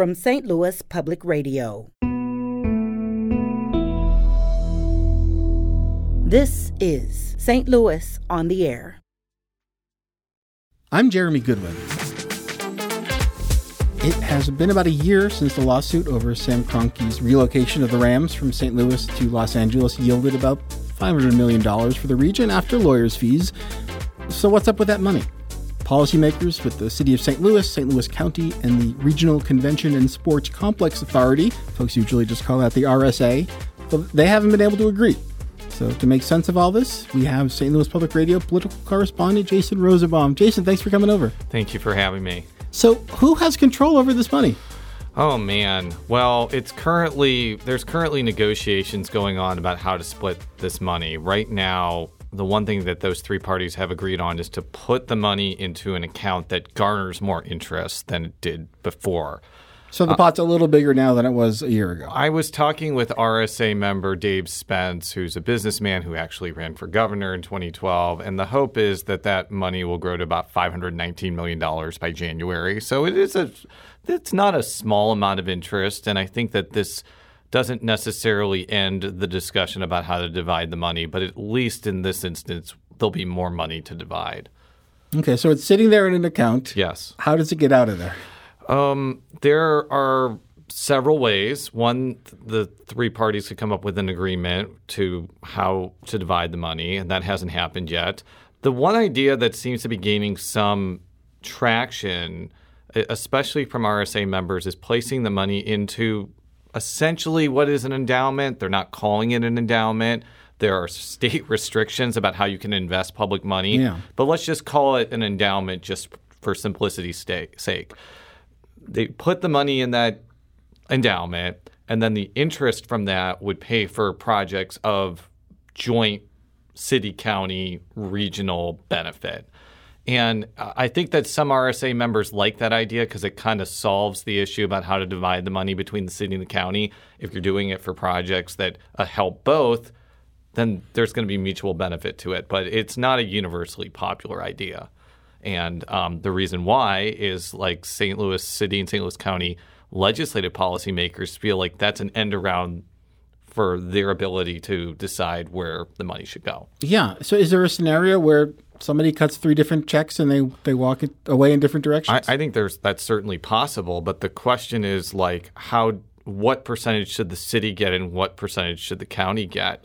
from St. Louis Public Radio. This is St. Louis on the Air. I'm Jeremy Goodwin. It has been about a year since the lawsuit over Stan Kroenke's relocation of the Rams from St. Louis to Los Angeles yielded about $500 million for the region after lawyers' fees. So, what's up with that money? Policymakers with the City of St. Louis, St. Louis County, and the Regional Convention and Sports Complex Authority, folks usually just call that the RSA, but they haven't been able to agree. So, to make sense of all this, we have St. Louis Public Radio political correspondent Jason Rosenbaum. Jason, thanks for coming over. Thank you for having me. So, who has control over this money? Oh man. Well, it's currently there's currently negotiations going on about how to split this money. Right now, the one thing that those three parties have agreed on is to put the money into an account that garners more interest than it did before. So the pot's a little bigger now than it was a year ago. I was talking with RSA member Dave Spence, who's a businessman who actually ran for governor in 2012, and the hope is that that money will grow to about 519 million dollars by January. So it is a it's not a small amount of interest, and I think that this doesn't necessarily end the discussion about how to divide the money, but at least in this instance, there'll be more money to divide. Okay, so it's sitting there in an account. Yes. How does it get out of there? Um, there are several ways. One, the three parties could come up with an agreement to how to divide the money, and that hasn't happened yet. The one idea that seems to be gaining some traction, especially from RSA members, is placing the money into essentially what is an endowment. They're not calling it an endowment. There are state restrictions about how you can invest public money, Yeah. but let's just call it an endowment just for simplicity's sake they put the money in that endowment, and then the interest from that would pay for projects of joint city, county, regional benefit. And I think that some RSA members like that idea because it kind of solves the issue about how to divide the money between the city and the county. If you're doing it for projects that uh, help both, then there's going to be mutual benefit to it. But it's not a universally popular idea. And um, the reason why is like St. Louis City and St. Louis County legislative policymakers feel like that's an end around for their ability to decide where the money should go. Yeah. So is there a scenario where somebody cuts three different checks and they, they walk it away in different directions? I, I think there's that's certainly possible, but the question is like how what percentage should the city get and what percentage should the county get?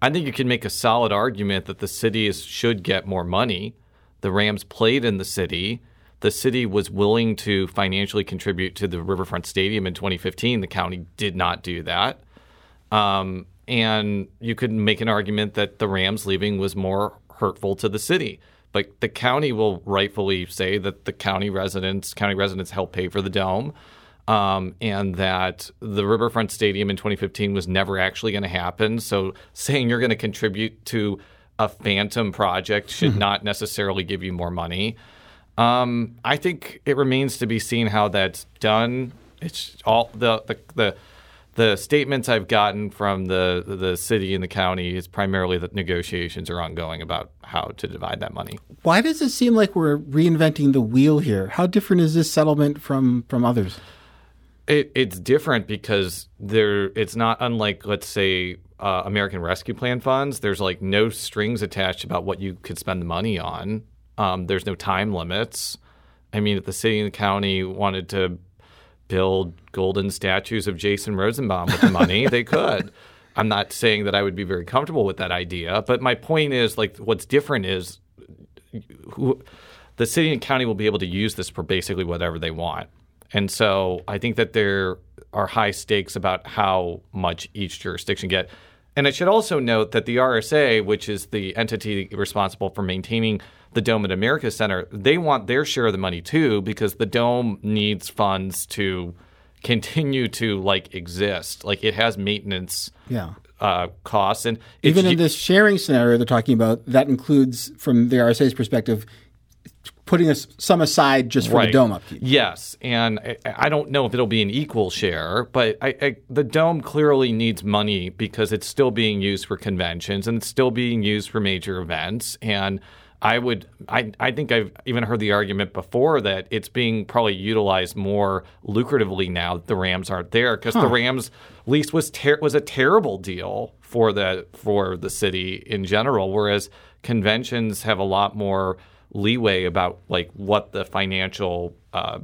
I think you can make a solid argument that the city is, should get more money. The Rams played in the city. The city was willing to financially contribute to the Riverfront Stadium in 2015. The county did not do that. Um, and you could make an argument that the Rams leaving was more hurtful to the city. But the county will rightfully say that the county residents, county residents helped pay for the dome, um, and that the Riverfront Stadium in 2015 was never actually going to happen. So saying you're going to contribute to a phantom project should not necessarily give you more money. Um, I think it remains to be seen how that's done. It's all the the the, the statements I've gotten from the the city and the county is primarily that negotiations are ongoing about how to divide that money. Why does it seem like we're reinventing the wheel here? How different is this settlement from, from others? It, it's different because there. It's not unlike, let's say, uh, American Rescue Plan funds. There's like no strings attached about what you could spend the money on. Um, there's no time limits. I mean, if the city and the county wanted to build golden statues of Jason Rosenbaum with the money, they could. I'm not saying that I would be very comfortable with that idea, but my point is like what's different is who, the city and county will be able to use this for basically whatever they want. And so I think that there are high stakes about how much each jurisdiction get. And I should also note that the RSA, which is the entity responsible for maintaining the Dome at America Center, they want their share of the money too because the Dome needs funds to continue to like exist. Like it has maintenance Yeah. uh, costs, and Even in this sharing scenario they're talking about, that includes, from the RSA's perspective, putting us some aside just for the Right. dome upkeep. Yes, and I, I don't know if it'll be an equal share, but I, I, the dome clearly needs money because it's still being used for conventions and it's still being used for major events. And I would I I think I've even heard the argument before that it's being probably utilized more lucratively now that the Rams aren't there because the Rams lease was ter- was a terrible deal for the for the city in general, whereas conventions have a lot more leeway about like what the financial uh,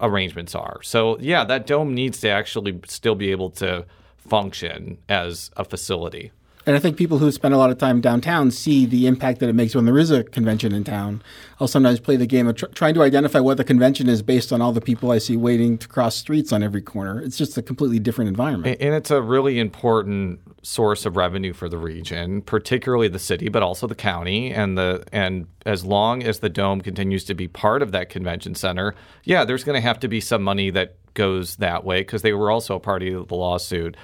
arrangements are. So yeah, that dome needs to actually still be able to function as a facility. And I think people who spend a lot of time downtown see the impact that it makes when there is a convention in town. I'll sometimes play the game of tr- trying to identify what the convention is based on all the people I see waiting to cross streets on every corner. It's just a completely different environment. And it's a really important source of revenue for the region, particularly the city, but also the county. And the and as long as the dome continues to be part of that convention center, yeah, there's going to have to be some money that goes that way because they were also a party of the lawsuit.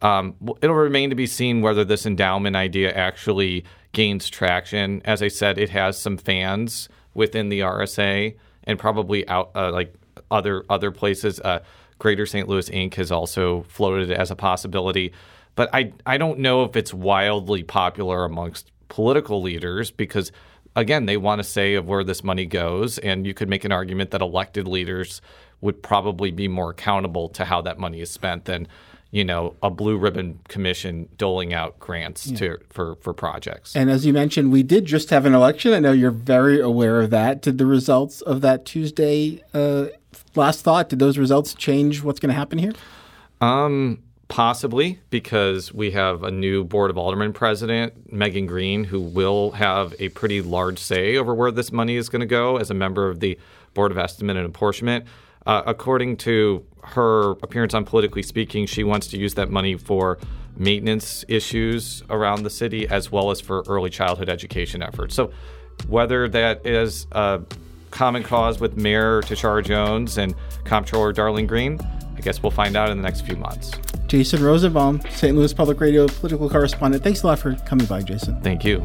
Um, it'll remain to be seen whether this endowment idea actually gains traction. As I said, it has some fans within the RSA and probably out uh, like other other places. Uh, Greater St. Louis Inc. has also floated as a possibility, but I I don't know if it's wildly popular amongst political leaders because again they want to say of where this money goes, and you could make an argument that elected leaders would probably be more accountable to how that money is spent than you know a blue ribbon commission doling out grants to for for projects. And as you mentioned, we did just have an election. I know you're very aware of that. Did the results of that Tuesday uh, last thought? Did those results change what's going to happen here? Um, possibly because we have a new board of aldermen president, Megan Green, who will have a pretty large say over where this money is going to go as a member of the board of estimate and apportionment. Uh, according to her appearance on Politically Speaking, she wants to use that money for maintenance issues around the city as well as for early childhood education efforts. So, whether that is a common cause with Mayor Tishaura Jones and Comptroller Darlene Green, I guess we'll find out in the next few months. Jason Rosenbaum, St. Louis Public Radio political correspondent. Thanks a lot for coming by, Jason. Thank you.